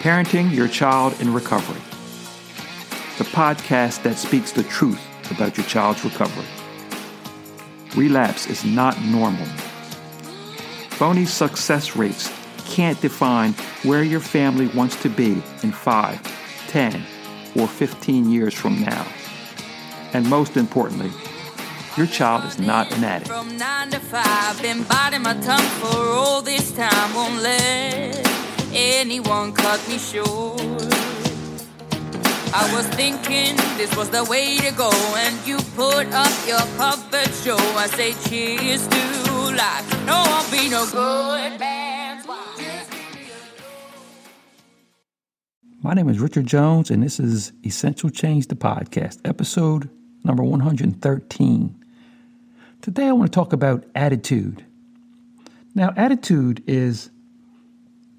Parenting Your Child in Recovery, the podcast that speaks the truth about your child's recovery. Relapse is not normal. Phony success rates can't define where your family wants to be in 5, 10, or 15 years from now. And most importantly, your child is not an addict. From nine to five, been biting my tongue for all this time. Won't let anyone cut me short. I was thinking this was the way to go, and you put up your puppet show. I say cheers to life. No, I'll be no good. My name is Richard Jones, and this is Essential Change the Podcast, episode number 113. Today I want to talk about attitude. Now, attitude is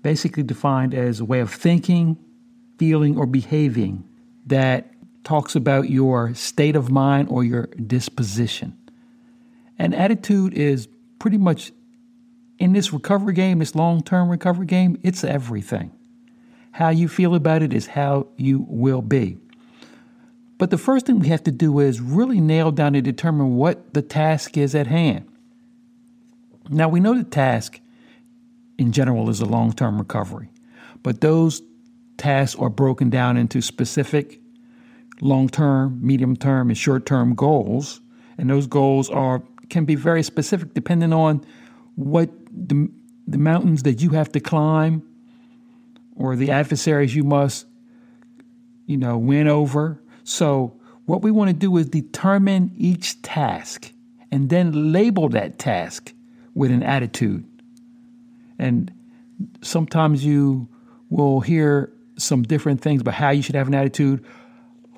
basically defined as a way of thinking, feeling, or behaving that talks about your state of mind or your disposition. And attitude is pretty much in this recovery game, this long term recovery game, it's everything. How you feel about it is how you will be. But the first thing we have to do is really nail down and determine what the task is at hand. Now, we know the task in general is a long term recovery, but those tasks are broken down into specific long term, medium term, and short term goals. And those goals are can be very specific depending on what the, the mountains that you have to climb or the adversaries you must you know win over so, what we want to do is determine each task and then label that task with an attitude. And sometimes you will hear some different things about how you should have an attitude.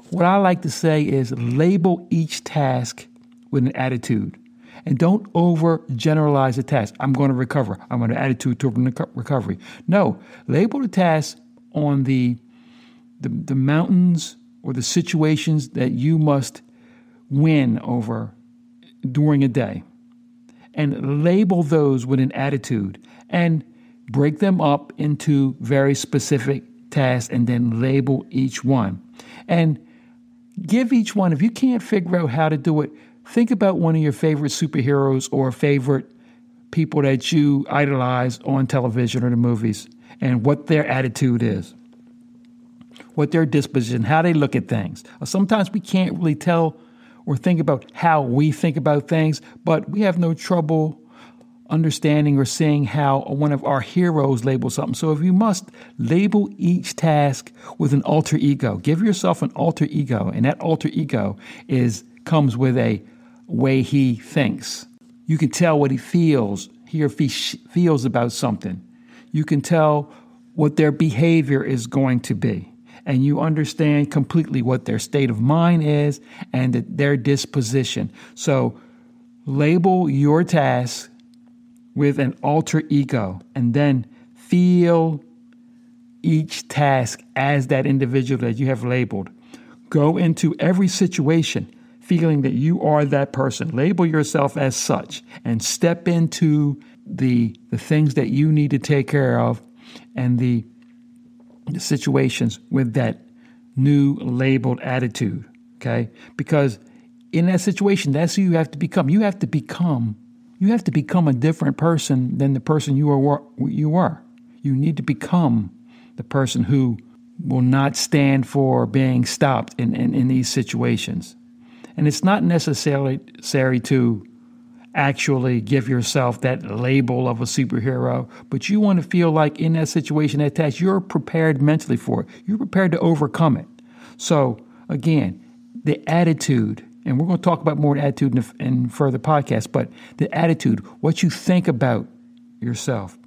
What I like to say is label each task with an attitude. And don't over generalize the task. I'm going to recover. I'm going to attitude to recovery. No, label the task on the, the, the mountains or the situations that you must win over during a day. And label those with an attitude and break them up into very specific tasks and then label each one. And give each one, if you can't figure out how to do it, think about one of your favorite superheroes or favorite people that you idolize on television or the movies and what their attitude is what their disposition, how they look at things. Sometimes we can't really tell or think about how we think about things, but we have no trouble understanding or seeing how one of our heroes labels something. So if you must label each task with an alter ego, give yourself an alter ego, and that alter ego is comes with a way he thinks. You can tell what he feels, he or she feels about something. You can tell what their behavior is going to be and you understand completely what their state of mind is and their disposition. So label your task with an alter ego and then feel each task as that individual that you have labeled. Go into every situation feeling that you are that person. Label yourself as such and step into the, the things that you need to take care of and the the situations with that new labeled attitude, okay? Because in that situation, that's who you have to become. You have to become you have to become a different person than the person you are you are. You need to become the person who will not stand for being stopped in, in, in these situations. And it's not necessarily necessary to actually give yourself that label of a superhero, but you want to feel like in that situation, that task, you're prepared mentally for it. You're prepared to overcome it. So, again, the attitude, and we're going to talk about more attitude in, in further podcasts, but the attitude, what you think about yourself,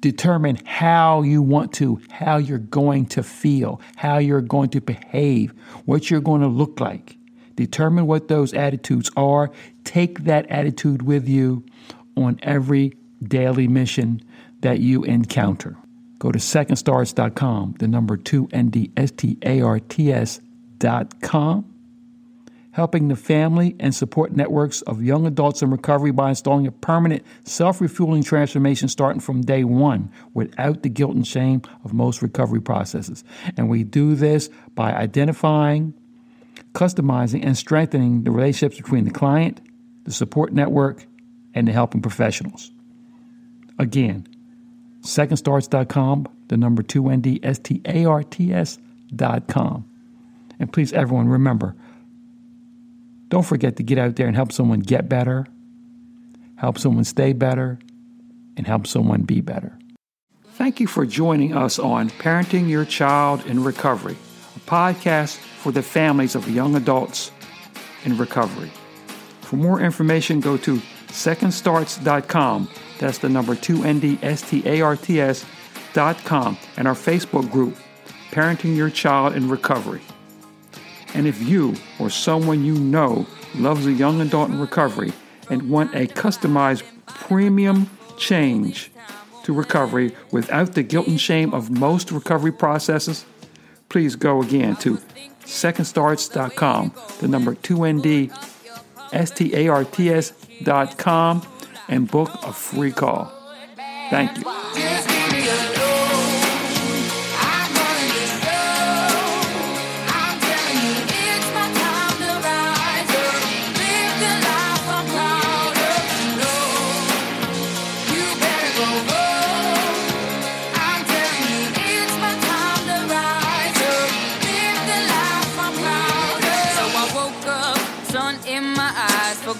determine how you want to, how you're going to feel, how you're going to behave, what you're going to look like. Determine what those attitudes are. Take that attitude with you on every daily mission that you encounter. Go to secondstarts.com, the number 2 N D S T A R T S.com. helping the family and support networks of young adults in recovery by installing a permanent self refueling transformation starting from day one without the guilt and shame of most recovery processes. And we do this by identifying, customizing, and strengthening the relationships between the client, the support network, and the helping professionals. Again, secondstarts.com, the number 2ND, S-T-A-R-T-S.com. And please, everyone, remember, don't forget to get out there and help someone get better, help someone stay better, and help someone be better. Thank you for joining us on Parenting Your Child in Recovery, a podcast for the families of young adults in recovery. For more information, go to secondstarts.com. That's the number 2NDSTARTS.com and our Facebook group, Parenting Your Child in Recovery. And if you or someone you know loves a young adult in recovery and want a customized premium change to recovery without the guilt and shame of most recovery processes, please go again to secondstarts.com, the number 2ND, S-T-A-R-T-S.com, and book a free call. Thank you.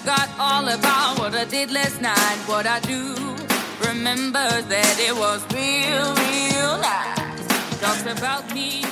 Forgot all about what I did last night. What I do remember that it was real, real nice. Talks about me.